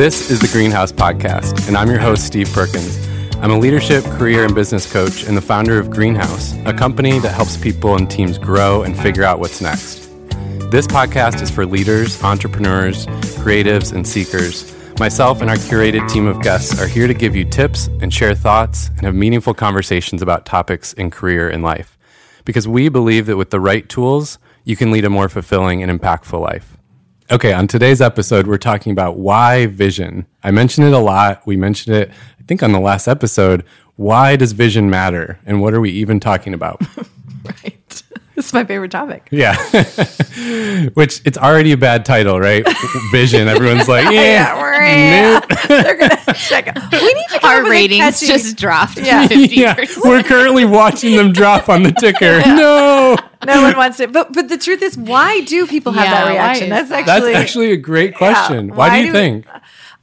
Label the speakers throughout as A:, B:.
A: This is the Greenhouse Podcast, and I'm your host, Steve Perkins. I'm a leadership, career, and business coach and the founder of Greenhouse, a company that helps people and teams grow and figure out what's next. This podcast is for leaders, entrepreneurs, creatives, and seekers. Myself and our curated team of guests are here to give you tips and share thoughts and have meaningful conversations about topics in career and life. Because we believe that with the right tools, you can lead a more fulfilling and impactful life. Okay, on today's episode, we're talking about why vision. I mentioned it a lot. We mentioned it, I think, on the last episode. Why does vision matter? And what are we even talking about?
B: right. This is my favorite topic.
A: Yeah. Which it's already a bad title, right? Vision. Everyone's like, yeah,
B: Yeah, we're
A: nope.
B: They're gonna check out. We need to come up
C: Our
B: with a
C: ratings
B: catchy-
C: just dropped.
B: Yeah.
C: 50%.
A: yeah. We're currently watching them drop on the ticker. No.
B: No one wants it. But but the truth is, why do people have
C: Yeah,
B: that reaction?
C: is
B: That's
C: that?
B: actually
A: That's actually a great question.
B: Yeah,
A: why,
B: why
A: do you
B: do-
A: think?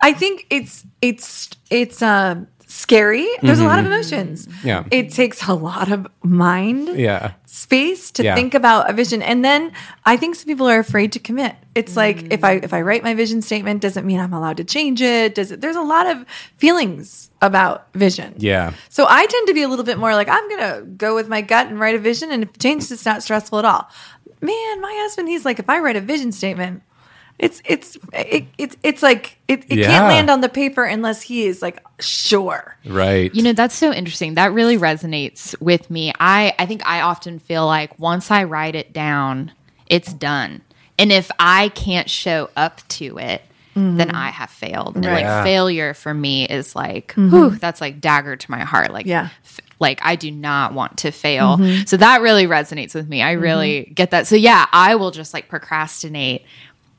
B: I think it's it's it's uh, scary. There's a lot of mm-hmm. emotions.
A: Yeah.
B: It takes a lot of mind
A: Yeah.
B: space to
A: Yeah.
B: think about a vision. And then I think some people are afraid to commit. It's like if I if I write my vision statement, doesn't mean I'm allowed to change it. Does it there's a lot of feelings about vision.
A: Yeah.
B: So I tend to be a little bit more like I'm gonna go with my gut and write a vision, and if it changes, it's not stressful at all. Man, my husband, he's like, if I write a vision statement, it's it's it, it's it's like it, it
A: Yeah.
B: can't land on the paper unless he is like sure.
A: Right.
C: You know, that's so interesting. That really resonates with me. I, I think I often feel like once I write it down, it's done. And if I can't show up to it, then mm-hmm. I have failed. And like
A: Yeah.
C: failure for me is like, mm-hmm. whew, that's like dagger to my heart. Like,
B: Yeah.
C: f- like I do not want to fail. Mm-hmm. So that really resonates with me. I really get that. So yeah, I will just like procrastinate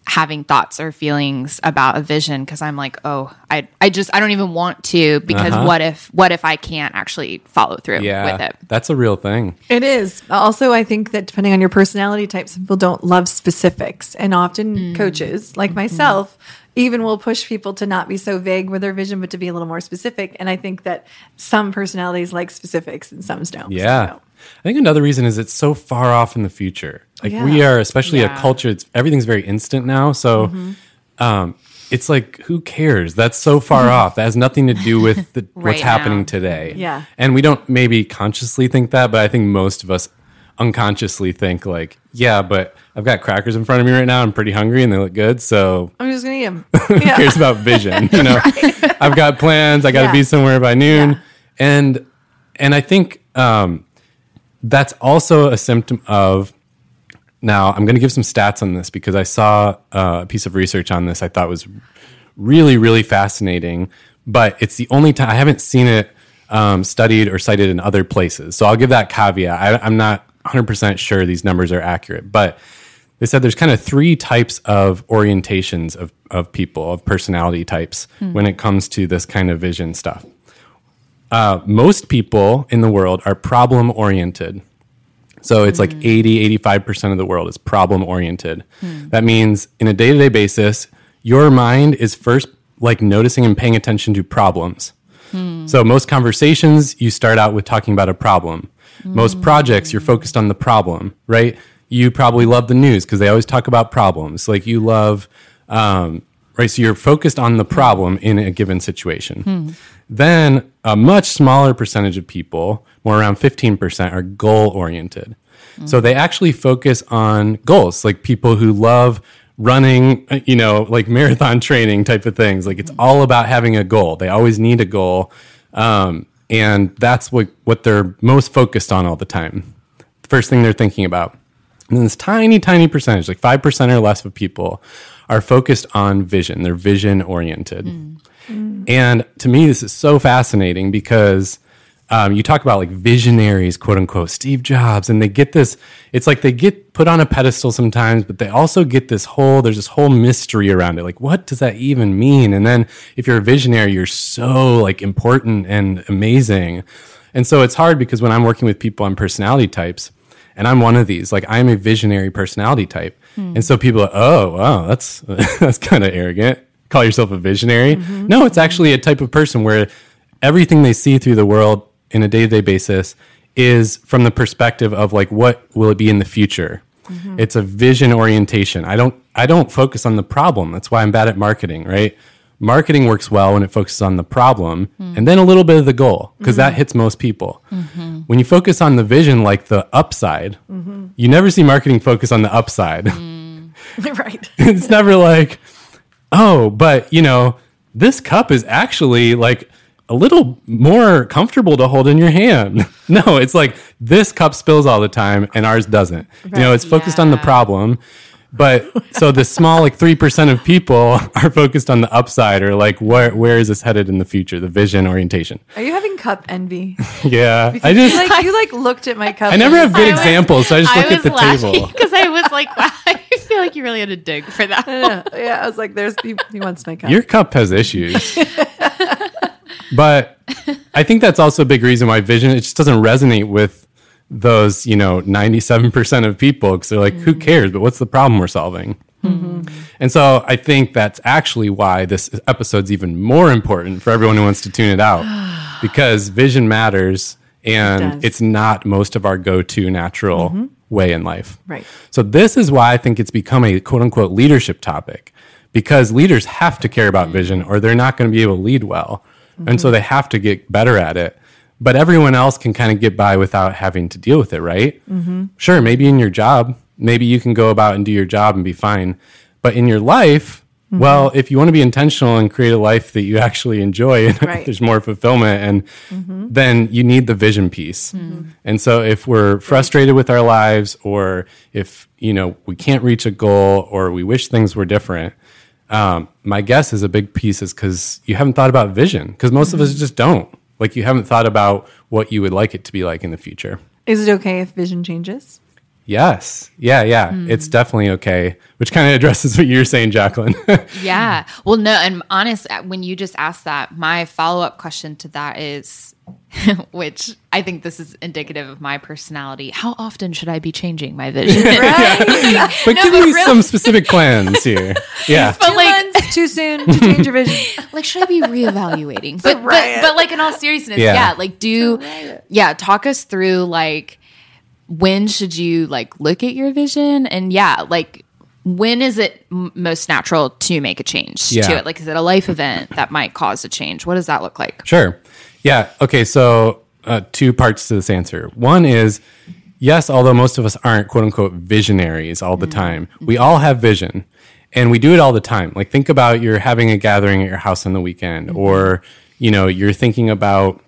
C: having thoughts or feelings about a vision because I'm like, oh, I I just I don't even want to because
A: Uh-huh.
C: what if what if I can't actually follow through
A: yeah.
C: with it?
A: That's a real thing.
B: It is. Also, I think that depending on your personality type, some people don't love specifics. And often coaches, like myself, even will push people to not be so vague with their vision, but to be a little more specific. And I think that some personalities like specifics and some don't.
A: Yeah.
B: So,
A: I think another reason is it's so far off in the future. Like
B: Yeah.
A: we are, especially a culture. It's everything's very instant now. So,
B: Mm-hmm.
A: um, it's like who cares? That's so far off. That has nothing to do with the, what's
C: Right
A: happening
C: now.
A: today.
B: Yeah.
A: and we don't maybe consciously think that, but I think most of us unconsciously think like, yeah, but I've got crackers in front of me right now. I'm pretty hungry and they look good. So
B: I'm just going to eat them.
A: who cares about vision? You know, I've got plans. I got to
B: Yeah.
A: be somewhere by noon,
B: Yeah.
A: and and I think um, that's also a symptom of. Now I'm going to give some stats on this because I saw uh, a piece of research on this. I thought was really really fascinating, but it's the only time I haven't seen it um, studied or cited in other places. So I'll give that caveat. I, I'm not 100 percent sure these numbers are accurate, but they said there's kind of three types of orientations of, of people, of personality types when it comes to this kind of vision stuff. Uh, most people in the world are problem oriented. So it's like mm. 80, 85% of the world is problem oriented. Hmm. That means in a day to day basis, your mind is first like noticing and paying attention to problems. Hmm. So most conversations, you start out with talking about a problem. Most hmm. projects, you're focused on the problem, right? You probably love the news because they always talk about problems. Like you love, um, right? So you're focused on the problem in a given situation. Then a much smaller percentage of people, more around 15%, are goal oriented. So they actually focus on goals, like people who love running, uh, you know, like marathon training type of things. Like it's all about having a goal. They always need a goal. Um, and that's what, what they're most focused on all the time. The First thing they're thinking about. And this tiny, tiny percentage, like 5% or less of people, are focused on vision. They're vision oriented. And to me, this is so fascinating because um, you talk about like visionaries, quote unquote, Steve Jobs, and they get this. It's like they get put on a pedestal sometimes, but they also get this whole. There's this whole mystery around it. Like, what does that even mean? And then if you're a visionary, you're so like important and amazing. And so it's hard because when I'm working with people on personality types, and I'm one of these. Like I'm a visionary personality type, Hmm. and so people, are, oh wow, that's that's kind of arrogant. Call yourself a visionary? Mm-hmm. No, it's actually a type of person where everything they see through the world in a day to day basis is from the perspective of like what will it be in the future. Mm-hmm. It's a vision orientation. I don't I don't focus on the problem. That's why I'm bad at marketing, right? Marketing works well when it focuses on the problem and then a little bit of the goal because that hits most people. When you focus on the vision, like the upside, you never see marketing focus on the upside.
B: right.
A: it's never like, oh, but you know, this cup is actually like a little more comfortable to hold in your hand. no, it's like this cup spills all the time and ours doesn't. You know, it's focused on the problem. But so the small like three percent of people are focused on the upside or like where where is this headed in the future? The vision orientation.
B: Are you having cup envy?
A: Yeah, I
B: you
A: just
B: like you like looked at my cup.
A: I never have
B: and-
A: good examples, so I just look at the table.
C: because I was like, wow, I feel like you really had to dig for that.
B: yeah, yeah, I was like, "There's he, he wants my cup."
A: Your cup has issues. but I think that's also a big reason why vision it just doesn't resonate with those, you know, 97% of people because they're like, who mm. cares? But what's the problem we're solving? Mm-hmm. And so I think that's actually why this episode's even more important for everyone who wants to tune it out because vision matters and
B: does.
A: it's not most of our go to natural mm-hmm. way in life.
B: Right.
A: So this is why I think it's become a quote unquote leadership topic because leaders have to care about mm. vision or they're not going to be able to lead well. And so mm-hmm. they have to get better at it. But everyone else can kind of get by without having to deal with it, right? Mm-hmm. Sure, maybe in your job, maybe you can go about and do your job and be fine. But in your life, mm-hmm. well, if you want to be intentional and create a life that you actually enjoy and
B: Right.
A: there's more fulfillment and mm-hmm. then you need the vision piece. And so if we're frustrated with our lives or if, you know, we can't reach a goal or we wish things were different, um, my guess is a big piece is because you haven't thought about vision because most of us just don't. Like you haven't thought about what you would like it to be like in the future.
B: Is it okay if vision changes?
A: Yes. Yeah. Yeah. It's definitely okay. Which kind of addresses what you were saying, Jacqueline.
C: Yeah. Well, no, and honest, uh, when you just asked that, my follow up question to that is, which I think this is indicative of my personality. How often should I be changing my vision?
A: but give
C: but
A: me
C: really-
A: some specific plans here. Yeah.
C: but
B: Two
C: like,
B: months too soon to change your vision.
C: like should I be reevaluating? but, but but like in all seriousness,
A: Yeah.
C: yeah. like do yeah, talk us through like when should you like look at your vision and yeah, like when is it m- most natural to make a change
A: Yeah.
C: to it? Like is it a life event that might cause a change? What does that look like?
A: Sure. Yeah. Okay. So, uh, two parts to this answer. One is yes, although most of us aren't quote unquote visionaries all the mm-hmm. time, we all have vision and we do it all the time. Like, think about you're having a gathering at your house on the weekend, mm-hmm. or, you know, you're thinking about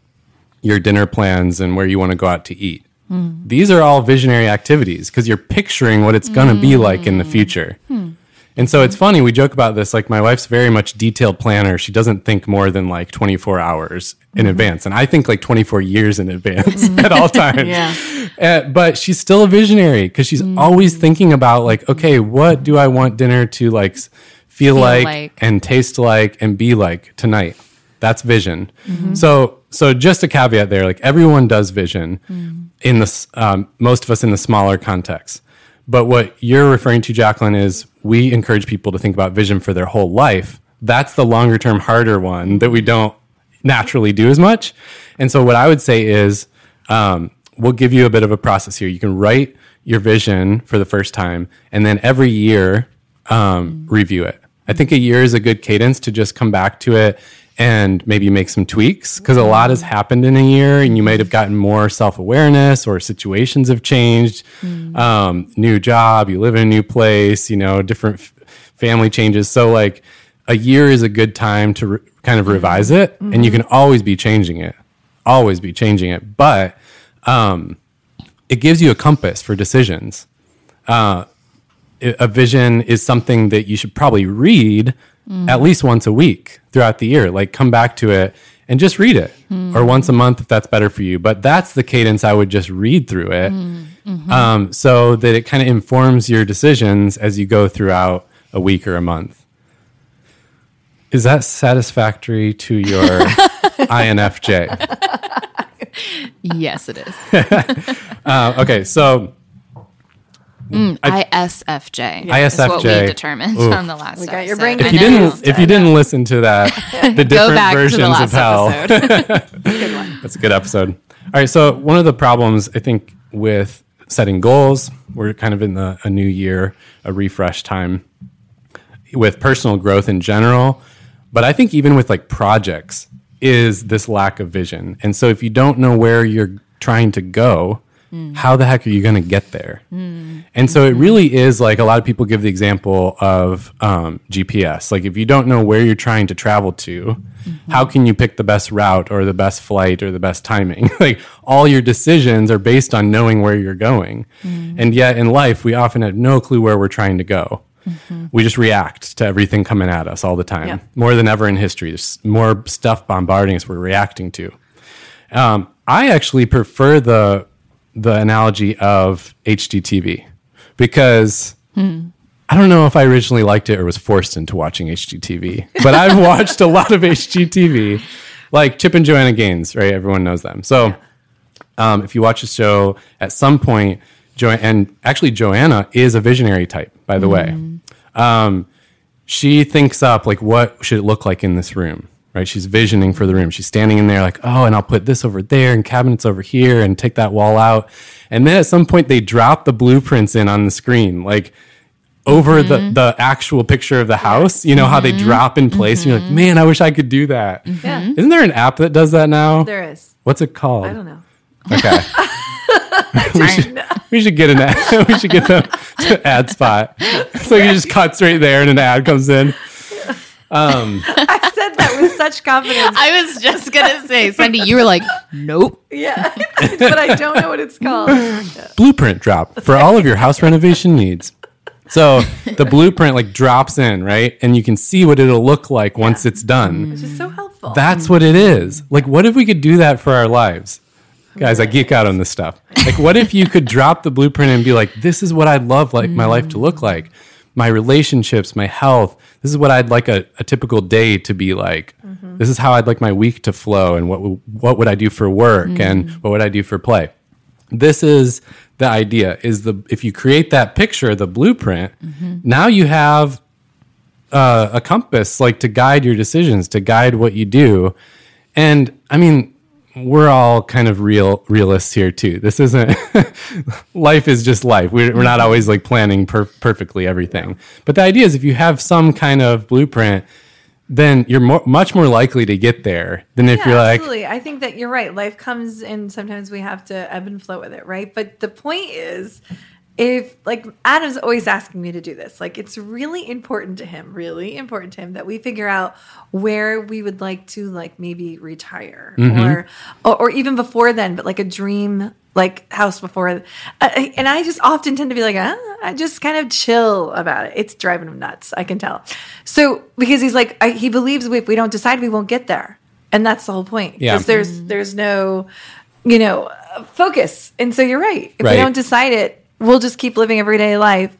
A: your dinner plans and where you want to go out to eat. Mm. These are all visionary activities because you're picturing what it's going to be like in the mm. future. Hmm. And so it's funny, we joke about this. Like, my wife's very much detailed planner. She doesn't think more than like 24 hours in mm-hmm. advance. And I think like 24 years in advance mm-hmm. at all times.
B: Yeah.
A: Uh, but she's still a visionary because she's mm-hmm. always thinking about, like, okay, what do I want dinner to like s- feel, like,
C: like.
A: and taste like and be like tonight? That's vision. So, so just a caveat there, like everyone does vision in the, um, most of us in the smaller context. But what you're referring to, Jacqueline, is we encourage people to think about vision for their whole life. That's the longer term, harder one that we don't naturally do as much. And so, what I would say is, um, we'll give you a bit of a process here. You can write your vision for the first time, and then every year um, review it. I think a year is a good cadence to just come back to it and maybe make some tweaks because a lot has happened in a year and you might have gotten more self-awareness or situations have changed. Um, new job you live in a new place you know different f- family changes. So like a year is a good time to re- kind of revise it and you can always be changing it always be changing it. But um, it gives you a compass for decisions. Uh, a vision is something that you should probably read at least once a week throughout the year. Like come back to it and just read it, or once a month if that's better for you. But that's the cadence I would just read through it, um, so that it kind of informs your decisions as you go throughout a week or a month. Is that satisfactory to your INFJ?
C: Yes, it is.
A: Uh, okay, so Mm,
C: ISFJ. Is what we determined
A: Oof.
C: on the last
B: We got your
C: episode.
B: brain
A: if you didn't if you didn't listen to that, the
C: go
A: different
C: back to the
A: versions
C: last
A: of hell.
C: episode.
A: That's a good episode. All right. So one of the problems I think with setting goals, we're kind of in the a new year, a refresh time with personal growth in general. but I think even with like projects is this lack of vision. And so if you don't know where you're trying to go, how the heck are you going to get there? And so it really is like a lot of people give the example of um, GPS. Like if you don't know where you're trying to travel to, how can you pick the best route or the best flight or the best timing? like all your decisions are based on knowing where you're going. And yet in life, we often have no clue where we're trying to go. We just react to everything coming at us all the time,
B: Yeah.
A: more than ever in history. There's more stuff bombarding us we're reacting to. Um, I actually prefer the the analogy of HGTV because I don't know if I originally liked it or was forced into watching HGTV, but I've watched a lot of HGTV, like Chip and Joanna Gaines, right? Everyone knows them. So um, if you watch the show, at some point, jo- and actually Joanna is a visionary type, by the way. Um, she thinks up like what should it look like in this room, right? She's visioning for the room. She's standing in there like, oh, and I'll put this over there and cabinets over here and take that wall out. And then at some point they drop the blueprints in on the screen, like over the, mm-hmm. the actual picture of the house. You know how they mm-hmm. drop in place. And you're like, mm-hmm. man, I wish I could do that.
B: Yeah.
A: Isn't there an app that does that now?
B: There is.
A: What's it called?
B: I don't know.
A: Okay. we, should, we should get an ad. we should get the, the ad spot. So you just cuts right there and an ad comes in.
B: Um, I said that with such confidence.
C: I was just gonna say, Cindy, you were like, nope.
B: Yeah. but I don't know what it's called.
A: Blueprint drop for all of your house renovation needs. So the blueprint like drops in, right? And you can see what it'll look like once it's done.
B: Which is so helpful.
A: That's what it is. Like, what if we could do that for our lives? Guys, I geek out on this stuff. Like, what if you could drop the blueprint and be like, this is what I'd love like my life to look like? My relationships, my health. This is what I'd like a, a typical day to be like. Mm-hmm. This is how I'd like my week to flow and what w- what would I do for work mm-hmm. and what would I do for play? This is the idea is the if you create that picture, the blueprint, mm-hmm. now you have uh, a compass like to guide your decisions to guide what you do and i mean we're all kind of real realists here too this isn't life is just life we're, we're not mm-hmm. always like planning per- perfectly everything but the idea is if you have some kind of blueprint then you're more, much more likely to get there than if
B: yeah,
A: you're like
B: absolutely. I think that you're right. Life comes and sometimes we have to ebb and flow with it, right? But the point is, if like Adam's always asking me to do this, like it's really important to him, really important to him that we figure out where we would like to like maybe retire or, or or even before then, but like a dream like house before. Uh, and I just often tend to be like, I just kind of chill about it. It's driving him nuts. I can tell. So because he's like, I, he believes if we don't decide, we won't get there, and that's the whole point.
A: Yeah.
B: Because there's there's no, you know, focus. And so you're right. If
A: Right.
B: we don't decide it, we'll just keep living everyday life.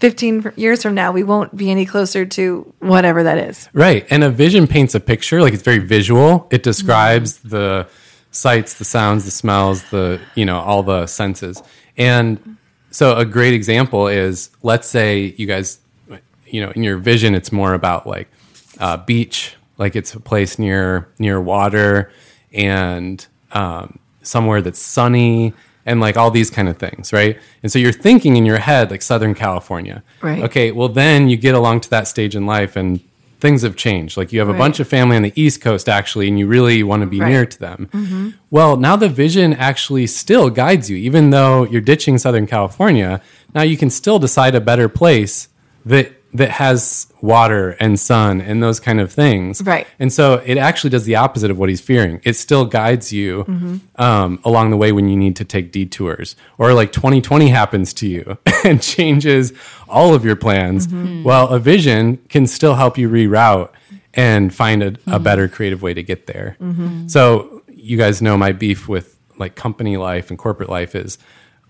B: 15 years from now, we won't be any closer to whatever that is.
A: Right. And a vision paints a picture, like it's very visual. It describes the sights, the sounds, the smells, the, you know, all the senses. And so a great example is let's say you guys, you know, in your vision, it's more about like uh, beach, like it's a place near, near water and um, somewhere that's sunny and like all these kind of things, right? And so you're thinking in your head like Southern California.
B: Right.
A: Okay, well then you get along to that stage in life and things have changed. Like you have a
B: Right.
A: bunch of family on the East Coast actually and you really want to be
B: Right.
A: near to them. Mm-hmm. Well, now the vision actually still guides you even though you're ditching Southern California. Now you can still decide a better place that that has water and sun and those kind of things.
B: Right.
A: And so it actually does the opposite of what he's fearing. It still guides you mm-hmm. um, along the way when you need to take detours. Or like 2020 happens to you and changes all of your plans. Mm-hmm. Mm-hmm. Well, a vision can still help you reroute and find a, a better creative way to get there. So you guys know my beef with like company life and corporate life is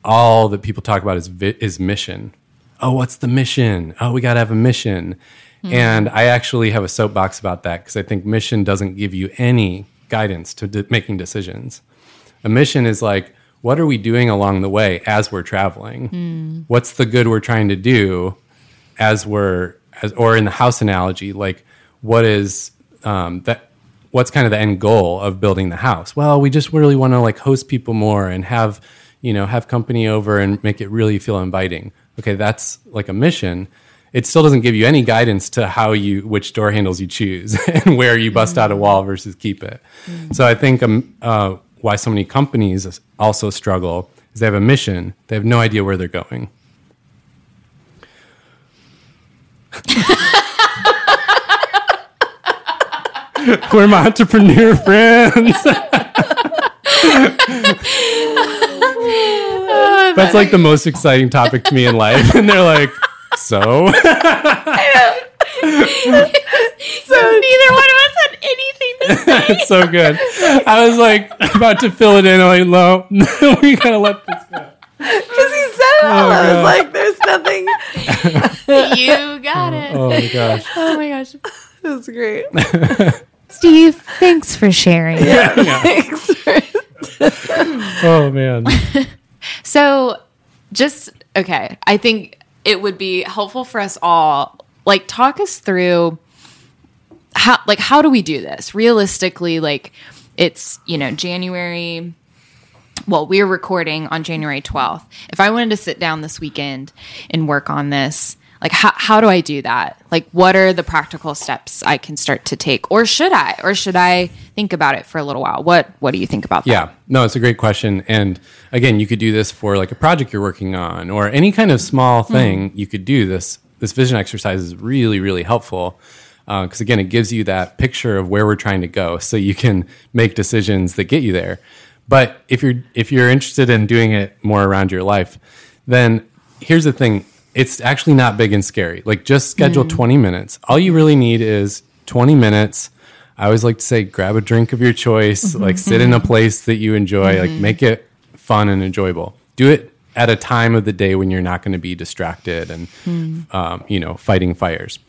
A: all that people talk about is vi- is mission. Oh, what's the mission? Oh, we got to have a mission. And I actually have a soapbox about that because I think mission doesn't give you any guidance to de- making decisions. A mission is like, what are we doing along the way as we're traveling? What's the good we're trying to do as we're, as, or in the house analogy, like, what is um, that? What's kind of the end goal of building the house? Well, we just really want to like host people more and have, you know, have company over and make it really feel inviting. Okay, that's like a mission. it still doesn't give you any guidance to how you which door handles you choose and where you bust out a wall versus keep it. So I think um, uh, why so many companies also struggle is they have a mission, they have no idea where they're going. We're my entrepreneur friends. That's like the most exciting topic to me in life. And they're like, so?
C: so neither one of us had anything to say.
A: it's so good. I was like about to fill it in. I'm like, no, we gotta let this go.
B: Because he said it all. I was like, there's nothing.
C: you got it.
A: Oh my gosh.
C: Oh my gosh.
B: That's great.
C: Steve, thanks for sharing.
B: Thanks.
A: for Oh man.
C: So, just okay. I think it would be helpful for us all. Like, talk us through how, like, how do we do this realistically? Like, it's you know January. Well, we're recording on January twelfth. If I wanted to sit down this weekend and work on this, like, how how do I do that? Like, what are the practical steps I can start to take, or should I, or should I think about it for a little while? What What do you think about that?
A: Yeah, no, it's a great question. And again, you could do this for like a project you're working on or any kind of small mm-hmm. thing. You could do this. This vision exercise is really, really helpful uh, because again, it gives you that picture of where we're trying to go, so you can make decisions that get you there. But if you're if you're interested in doing it more around your life, then here's the thing: it's actually not big and scary. Like just schedule hmm. 20 minutes. All you really need is 20 minutes. I always like to say, grab a drink of your choice, mm-hmm. like sit in a mm-hmm. place that you enjoy, like mm-hmm. make it fun and enjoyable. Do it at a time of the day when you're not going to be distracted and, hmm. um, you know, fighting fires.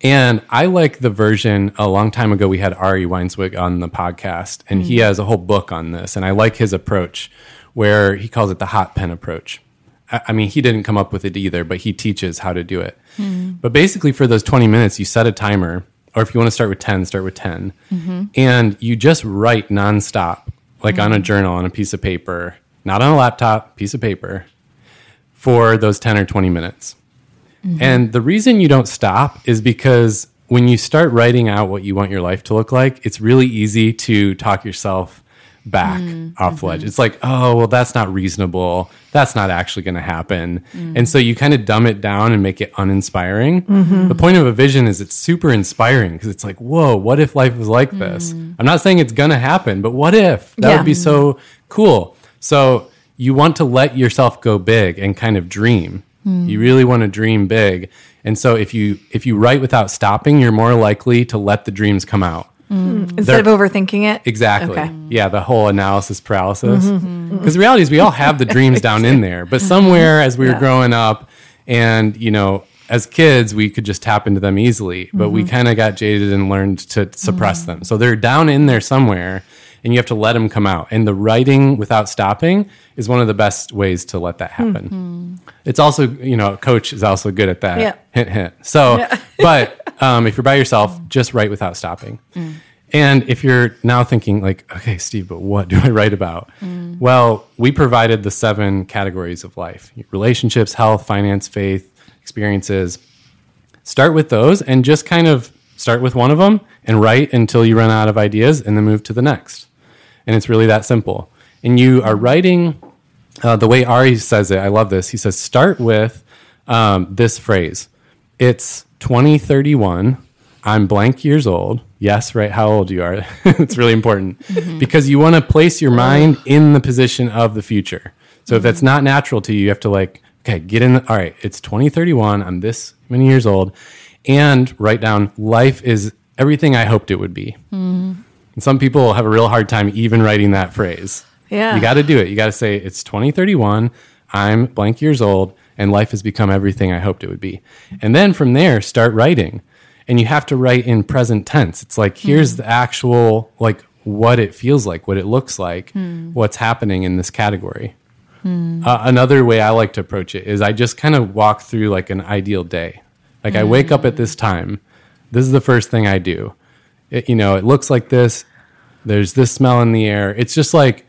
A: And I like the version a long time ago. We had Ari Weinzweig on the podcast, and he hmm. has a whole book on this. And I like his approach, where he calls it the hot pen approach. I mean, he didn't come up with it either, but he teaches how to do it. Hmm. But basically, for those 20 minutes, you set a timer, or if you want to start with 10, start with 10. Mm-hmm. And you just write nonstop, like on a mm-hmm. journal, on a piece of paper, not on a laptop, piece of paper, for those 10 or 20 minutes. Mm-hmm. And the reason you don't stop is because when you start writing out what you want your life to look like, it's really easy to talk yourself back mm-hmm. off the ledge. Mm-hmm. It's like, oh, well, that's not reasonable. That's not actually going to happen. Mm-hmm. And so you kind of dumb it down and make it uninspiring. The point of a vision is it's super inspiring because it's like, whoa, what if life was like this? I'm not saying it's going to happen, but what if? That
B: Yeah.
A: would be so cool. So you want to let yourself go big and kind of dream. Hmm. You really want to dream big. And so if you if you write without stopping, you're more likely to let the dreams come out. Hmm. Hmm.
B: Instead
A: There-
B: of overthinking it.
A: Exactly.
B: Okay.
A: Yeah, the whole analysis paralysis. Mm-hmm. Mm-hmm. Because the reality is, we all have the dreams down in there, but somewhere as we were
B: Yeah.
A: growing up, and you know, as kids, we could just tap into them easily, but we mm-hmm. kind of got jaded and learned to suppress them. So they're down in there somewhere, and you have to let them come out. And the writing without stopping is one of the best ways to let that happen. It's also, you know, a coach is also good at that.
B: Yeah.
A: Hint, hint. So, but um, if you're by yourself, just write without stopping. And if you're now thinking, like, okay, Steve, but what do I write about? Well, we provided the seven categories of life relationships, health, finance, faith, experiences. Start with those and just kind of start with one of them and write until you run out of ideas and then move to the next. And it's really that simple. And you are writing uh, the way Ari says it. I love this. He says, start with um, this phrase It's 2031. I'm blank years old. Yes, right. How old you are. it's really important mm-hmm. because you want to place your mind in the position of the future. So if that's not natural to you, you have to like, okay, get in. The, all right, it's 2031. I'm this many years old. And write down life is everything I hoped it would be. Mm-hmm. And some people have a real hard time even writing that phrase.
B: Yeah.
A: You got to do it. You got to say, it's 2031. I'm blank years old, and life has become everything I hoped it would be. And then from there, start writing. And you have to write in present tense. It's like, hmm. here's the actual, like, what it feels like, what it looks like, hmm. what's happening in this category. Hmm. Uh, another way I like to approach it is I just kind of walk through like an ideal day. Like I wake up at this time. This is the first thing I do. It, you know, it looks like this. There's this smell in the air. It's just like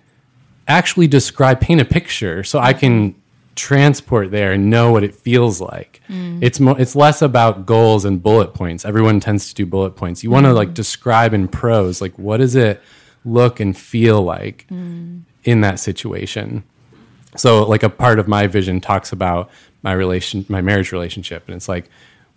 A: actually describe, paint a picture so I can transport there and know what it feels like.
B: Mm.
A: It's more it's less about goals and bullet points. Everyone tends to do bullet points. You want to
B: Mm.
A: like describe in prose like what does it look and feel like
B: Mm.
A: in that situation. So like a part of my vision talks about my relation my marriage relationship and it's like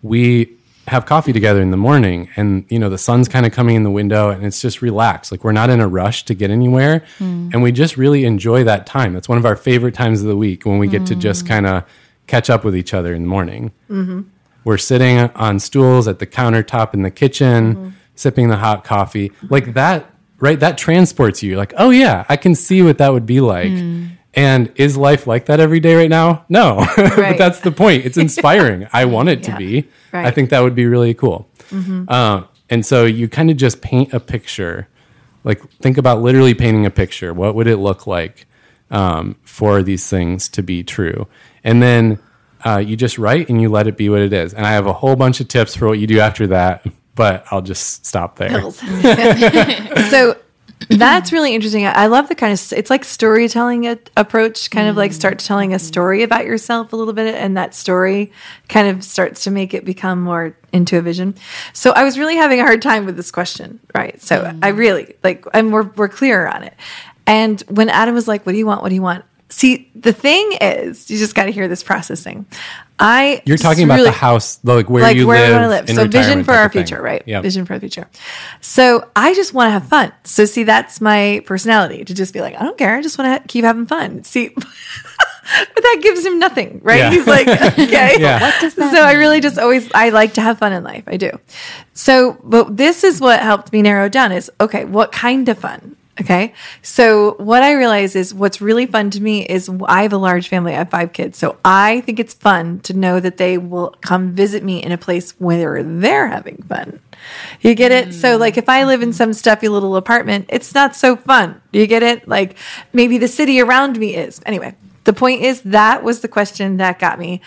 A: we have coffee together in the morning and you know the sun's kind of coming in the window and it's just relaxed. Like we're not in a rush to get anywhere. Mm. And we just really enjoy that time. That's one of our favorite times of the week when we get to just mm. kind of catch up with each other in the morning. Mm-hmm. We're sitting on stools at the countertop in the kitchen mm-hmm. sipping the hot coffee. Like that right that transports you. You're like oh yeah i can see what that would be like mm. And is life like that every day right now? No. But that's the point. It's inspiring. I want it
B: Yeah.
A: to be. I think that would be really cool. Uh, and so you kind of just paint a picture. Like think about literally painting a picture. What would it look like um, for these things to be true? And then uh, you just write and you let it be what it is. And i have a whole bunch of tips for what you do after that but i'll just stop there.
B: So that's really interesting. I love the kind of it's like storytelling approach, kind of like start telling a story about yourself a little bit, and that story kind of starts to make it become more into a vision. So I was really having a hard time with this question, right? So I mm. really like, and we're we're clear on it. And when Adam was like, "What do you want? What do you want?" See, the thing is, you just got to hear this processing. I
A: you're
B: just
A: talking about
B: really-
A: the house like where
B: like
A: you
B: where
A: live,
B: we want to live.
A: in
B: So vision for our
A: of thing.
B: future, right?
A: Yep.
B: Vision for the future. So I just want to have fun. So see, that's my personality to just be like, I don't care. I just want to keep having fun. See, but that gives him nothing, right?
A: Yeah.
B: He's like, okay.
A: Yeah.
C: What does that
B: So I really just always I like to have fun in life. I do. So, but this is what helped me narrow down is okay, what kind of fun? Okay. So what I realize is what's really fun to me is I have a large family. I have five kids. So I think it's fun to know that they will come visit me in a place where they're having fun. You get it? So like if I live in some stuffy little apartment, it's not so fun. You get it? Like maybe the city around me is. Anyway, the point is that was the question that got me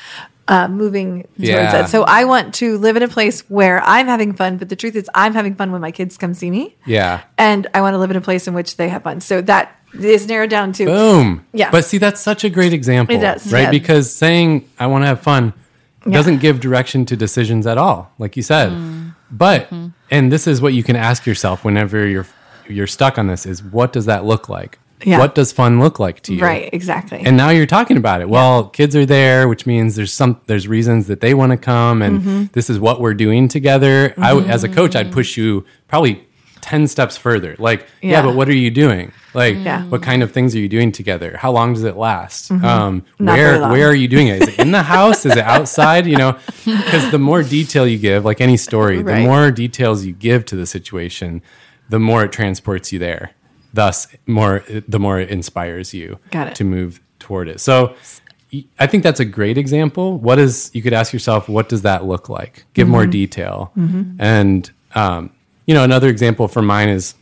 B: uh, moving towards
A: Yeah.
B: that. So I want to live in a place where I'm having fun, but the truth is I'm having fun when my kids come see me.
A: yeah
B: And I want to live in a place in which they have fun. So that is narrowed down to
A: Boom.
B: Yeah.
A: But see, that's such a great example.
B: It does,
A: Right?
B: yeah.
A: Because saying I want to have fun doesn't give direction to decisions at all, like you said.
B: Mm.
A: But
B: Mm-hmm.
A: and this is what you can ask yourself whenever you're you're stuck on this is what does that look like?
B: Yeah.
A: What does fun look like to you?
B: right, exactly.
A: And now you're talking about it. Well, kids are there, which means there's some there's reasons that they want to come, and
B: Mm-hmm.
A: this is what we're doing together. I w as a coach, I'd push you probably ten steps further. Like, yeah,
B: Yeah.
A: but what are you doing? Like,
B: Yeah. Mm-hmm.
A: what kind of things are you doing together? How long does it last? Um, where where are you doing it? Is it in the house? Is it outside? You know, because the more detail you give, like any story, the more details you give to the situation, the more it transports you there. Thus, more the more it inspires you
B: Got it.
A: to move toward it. So I think that's a great example. What is you could ask yourself, what does that look like? Give more mm-hmm. detail. Mm-hmm. And um, you know, another example for mine is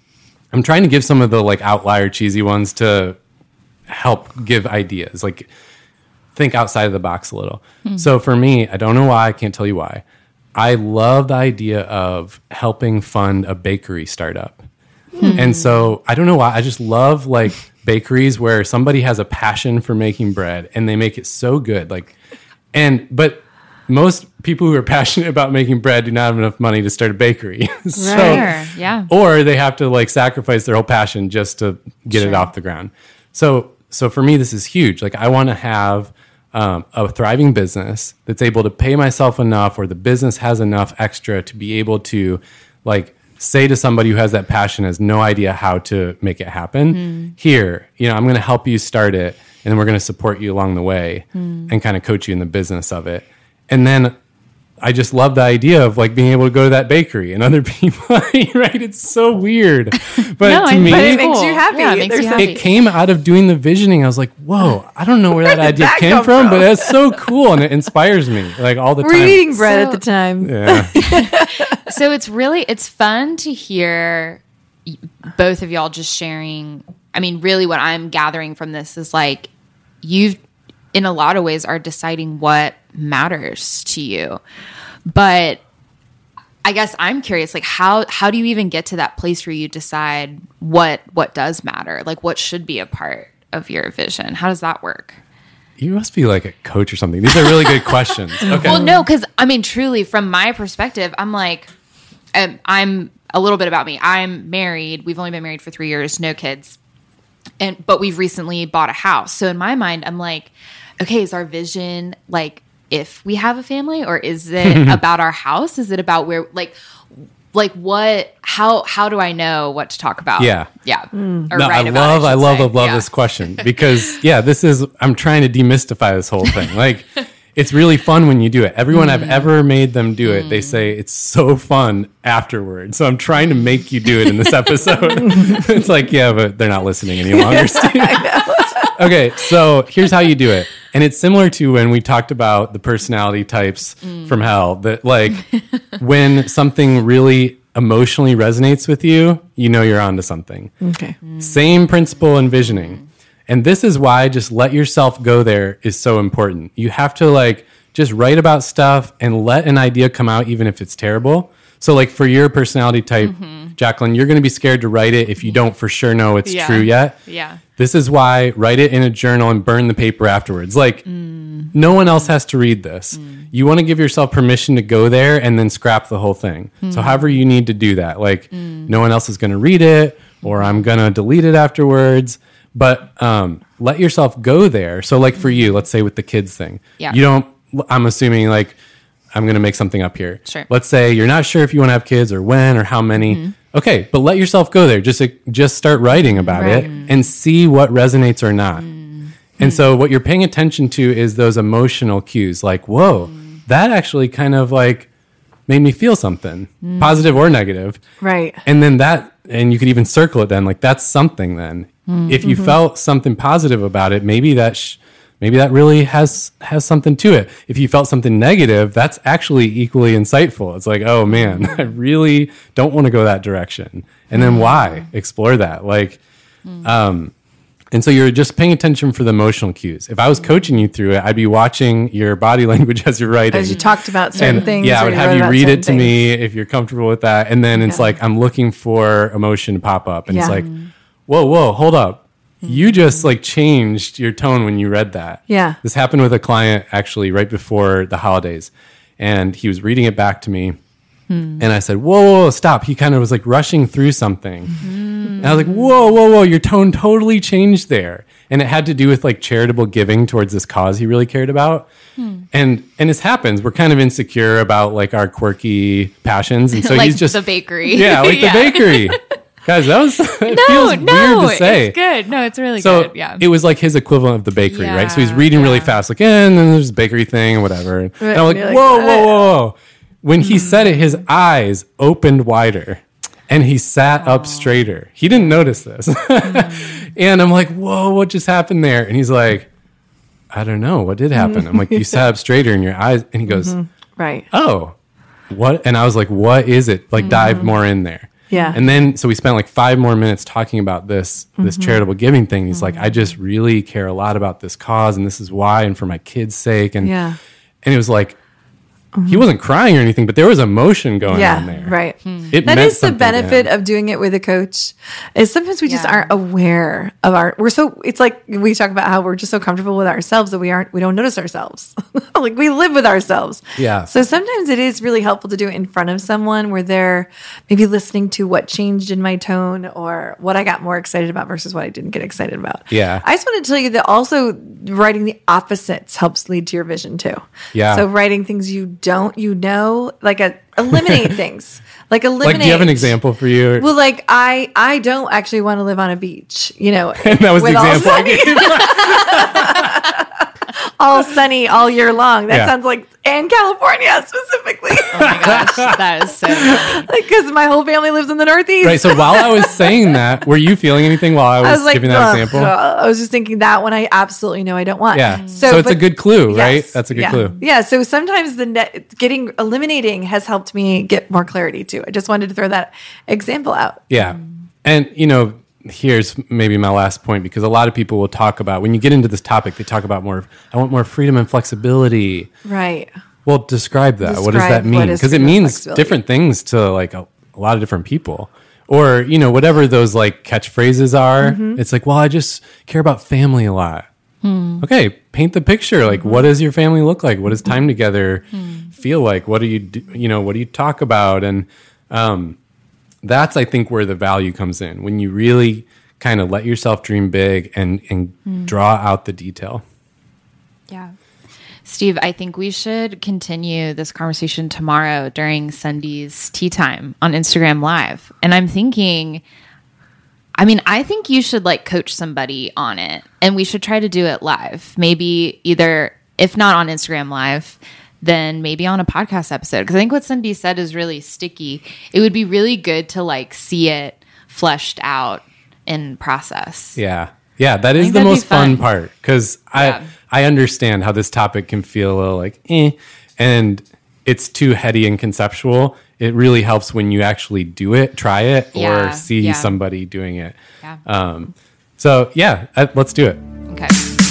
A: I'm trying to give some of the like outlier cheesy ones to help give ideas. Like think outside of the box a little. Hmm. So for me, I don't know why, I can't tell you why. I love the idea of helping fund a bakery startup. And so I don't know why. I just love like bakeries where somebody has a passion for making bread and they make it so good. Like, and, but most people who are passionate about making bread do not have enough money to start a bakery. so,
C: Sure, yeah.
A: or they have to like sacrifice their whole passion just to get it off the ground. So, so for me, this is huge. Like, I want to have um, a thriving business that's able to pay myself enough, or the business has enough extra to be able to, like, say to somebody who has that passion has no idea how to make it happen. Hmm. Here, you know, I'm going to help you start it, and then we're going to support you along the way, hmm. and kind of coach you in the business of it, and then I just love the idea of like being able to go to that bakery and other people, right? It's so weird. But
C: No,
A: to me,
B: but it makes you happy.
C: Yeah, it makes you happy.
A: it came out of doing the visioning. I was like, whoa, I don't know where that
B: Where did
A: idea
B: that
A: came from,
B: from?
A: but that's so cool and it inspires me like all the
B: Were you
A: time.
B: We're eating bread
C: So-
B: at the time?
A: yeah.
C: so it's really it's fun to hear both of y'all just sharing i mean really what i'm gathering from this is like you've in a lot of ways are deciding what matters to you but i guess i'm curious like how how do you even get to that place where you decide what what does matter like what should be a part of your vision how does that work
A: You must be like a coach or something. These are really good questions. Okay.
C: Well, no, because I mean, truly, from my perspective, I'm like, um, I'm a little bit about me. I'm married. We've only been married for three years, no kids, and but we've recently bought a house. So in my mind, I'm like, okay, is our vision like if we have a family, or is it about our house? Is it about where like? Like what? How how do I know what to talk about?
A: Yeah.
C: yeah. Hmm. Or
A: no, I
C: write about,
A: love, I,
C: should
A: love,
C: say.
A: I love
C: Yeah.
A: this question because yeah, this is I'm trying to demystify this whole thing. Like, it's really fun when you do it. Everyone I've
C: Mm.
A: ever made them do it, they say it's so fun afterward. So I'm trying to make you do it in this episode. it's like yeah, but they're not listening any longer. Okay, so here's how you do it. And it's similar to when we talked about the personality types
C: Mm.
A: from hell that like when something really emotionally resonates with you, you know you're onto something.
B: Okay.
A: Same principle envisioning. And this is why just let yourself go there is so important. You have to like just write about stuff and let an idea come out even if it's terrible. So like for your personality type, mm-hmm. Jacqueline, you're going to be scared to write it if you don't for sure know it's
C: Yeah.
A: true yet.
C: Yeah.
A: This is why write it in a journal and burn the paper afterwards. Like mm. no one else has to read this. Mm. You want to give yourself permission to go there and then scrap the whole thing. So mm. however you need to do that. Like no one else is going to read it or I'm going to delete it afterwards. But um, let yourself go there. So like for you, let's say with the kids thing.
C: Yeah.
A: You don't I'm assuming like I'm going to make something up here.
C: Sure.
A: Let's say you're not sure if you want to have kids or when or how many. Mm-hmm. Okay, but let yourself go there. Just just start writing about it and see what resonates or not. Mm-hmm. And so what you're paying attention to is those emotional cues like, "Whoa, mm. that actually kind of like made me feel something, mm. positive or negative."
B: Right.
A: And then that and you could even circle it then like that's something then. If you mm-hmm. felt something positive about it, maybe that sh- maybe that really has has something to it. If you felt something negative, that's actually equally insightful. It's like, "Oh man, I really don't want to go that direction." And then mm-hmm. why? Explore that. Like mm. um and so you're just paying attention for the emotional cues. If I was mm-hmm. coaching you through it, I'd be watching your body language as you're writing.
B: As you talked about certain
A: and
B: things.
A: yeah, I would have you read it to me if you're comfortable with that. And then it's
B: Yeah.
A: like I'm looking for emotion to pop up, and it's like, mm. Whoa, whoa, hold up. Mm-hmm. You just like changed your tone when you read that.
B: Yeah.
A: This happened with a client actually right before the holidays, and he was reading it back to me, hmm. and I said, "Whoa, whoa, whoa, stop!" He kind of was like rushing through something, mm-hmm. and I was like, "Whoa, whoa, whoa! Your tone totally changed there." And it had to do with like charitable giving towards this cause he really cared about, hmm. and and this happens. We're kind of insecure about like our quirky passions, and so
C: like
A: he's just
C: the bakery.
A: yeah, like the bakery. Guys, that was it feels weird to say.
C: It's good. No, it's really
A: So
C: good. Yeah.
A: it was like his equivalent of the bakery, right? So he's
C: Yeah,
A: reading really fast, like, eh, and then there's the bakery thing and whatever. And I'm like,
B: like,
A: whoa, whoa, whoa, whoa. When he hmm. said it, his eyes opened wider and he sat up straighter. He didn't notice this. Hmm. and I'm like, whoa, what just happened there? And he's like, I don't know. What did happen? I'm like, you sat up straighter in your eyes. And he goes, mm-hmm.
B: Right.
A: oh, what? And I was like, what is it? Like, dive mm-hmm. more in there.
B: Yeah.
A: And then, so we spent like five more minutes talking about this, this mm-hmm. charitable giving thing. He's like, I mm-hmm. just really care a lot about this cause and this is why, and for my kids' sake. And,
B: Yeah.
A: and it was like, he wasn't crying or anything, but there was emotion going
B: Yeah.
A: on there.
B: Right. Hmm.
A: It
B: That
A: meant
B: is the
A: something to him.
B: benefit of doing it with a coach. Is sometimes we just aren't aware of our. We're so. It's like we talk about how we're just so comfortable with ourselves that we aren't. We don't notice ourselves. like we live with ourselves.
A: Yeah.
B: So sometimes it is really helpful to do it in front of someone where they're maybe listening to what changed in my tone or what I got more excited about versus what I didn't get excited about.
A: Yeah.
B: I just want to tell you that also writing the opposites helps lead to your vision too.
A: Yeah.
B: So writing things you don't, you know, like a eliminate things, like eliminate.
A: Like, do you have an example for you?
B: Well, like I, I don't actually want to live on a beach. You know,
A: and that was the example I
B: sunny-
A: gave.
B: all sunny all year long. That
A: Yeah.
B: sounds like and California specifically,
C: oh my gosh, that is so funny.
B: because my whole family lives in the Northeast.
A: right. So while I was saying that, were you feeling anything while I was,
B: I was like,
A: giving that
B: "Ugh,
A: example?
B: ugh." I was just thinking that one I absolutely know I don't want.
A: Yeah. So it's a
B: but-
A: good clue, right?
B: Yes.
A: That's a good
B: yeah.
A: clue.
B: Yeah. So sometimes the net, getting eliminating has helped me get more clarity too. I just wanted to throw that example out.
A: Yeah. And, you know, here's maybe my last point because a lot of people will talk about when you get into this topic, they talk about more, I want more freedom and flexibility.
B: Right.
A: Well, describe that. what does that mean? Because it means different things to like a, a lot of different people. Or, you know, whatever those like catchphrases are.
B: Mm-hmm.
A: It's like, well, I just care about family a lot.
B: Hmm.
A: Okay. paint the picture. Like, what does your family look like? What does time together feel like? What do you do? You know, what do you talk about? And um, that's I think where the value comes in when you really kind of let yourself dream big and and hmm. draw out the detail.
C: Yeah. Steve, I think we should continue this conversation tomorrow during Sunday's tea time on Instagram Live. And I'm thinking, I mean, I think you should like coach somebody on it and we should try to do it live. Maybe either, if not on Instagram Live, then maybe on a podcast episode. Because I think what Cindy said is really sticky. It would be really good to like see it fleshed out in process.
A: Yeah. Yeah, that is the most fun,
C: fun.
A: part because
C: Yeah.
A: I I understand how this topic can feel a little like eh, and it's too heady and conceptual. It really helps when you actually do it, try it,
C: Yeah,
A: or see
C: yeah.
A: somebody doing it.
C: Yeah.
A: Um, so yeah, uh, let's do it.